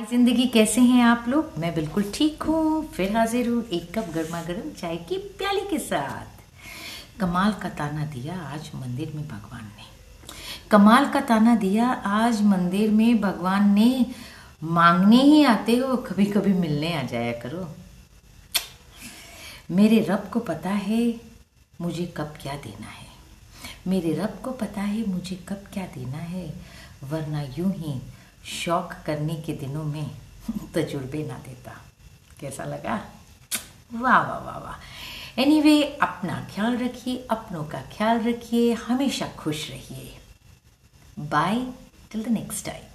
हाय ज़िंदगी कैसे हैं आप लोग? मैं बिल्कुल ठीक हूँ। फिर हाजिर हूँ एक कप गर्मा गर्म चाय की प्याली के साथ। कमाल का ताना दिया आज मंदिर में भगवान ने। कमाल का ताना दिया आज मंदिर में भगवान ने। मांगने ही आते हो कभी कभी मिलने आ जाया करो। मेरे रब को पता है मुझे कब क्या देना है। मेरे रब को पता है मुझे कब क्या देना है, वरना यूँ ही शौक करने के दिनों में तजुर्बे ना देता। कैसा लगा? वाह वाह वाह वाह। एनीवे anyway, अपना ख्याल रखिए अपनों का ख्याल रखिए हमेशा खुश रहिए। Bye till the next time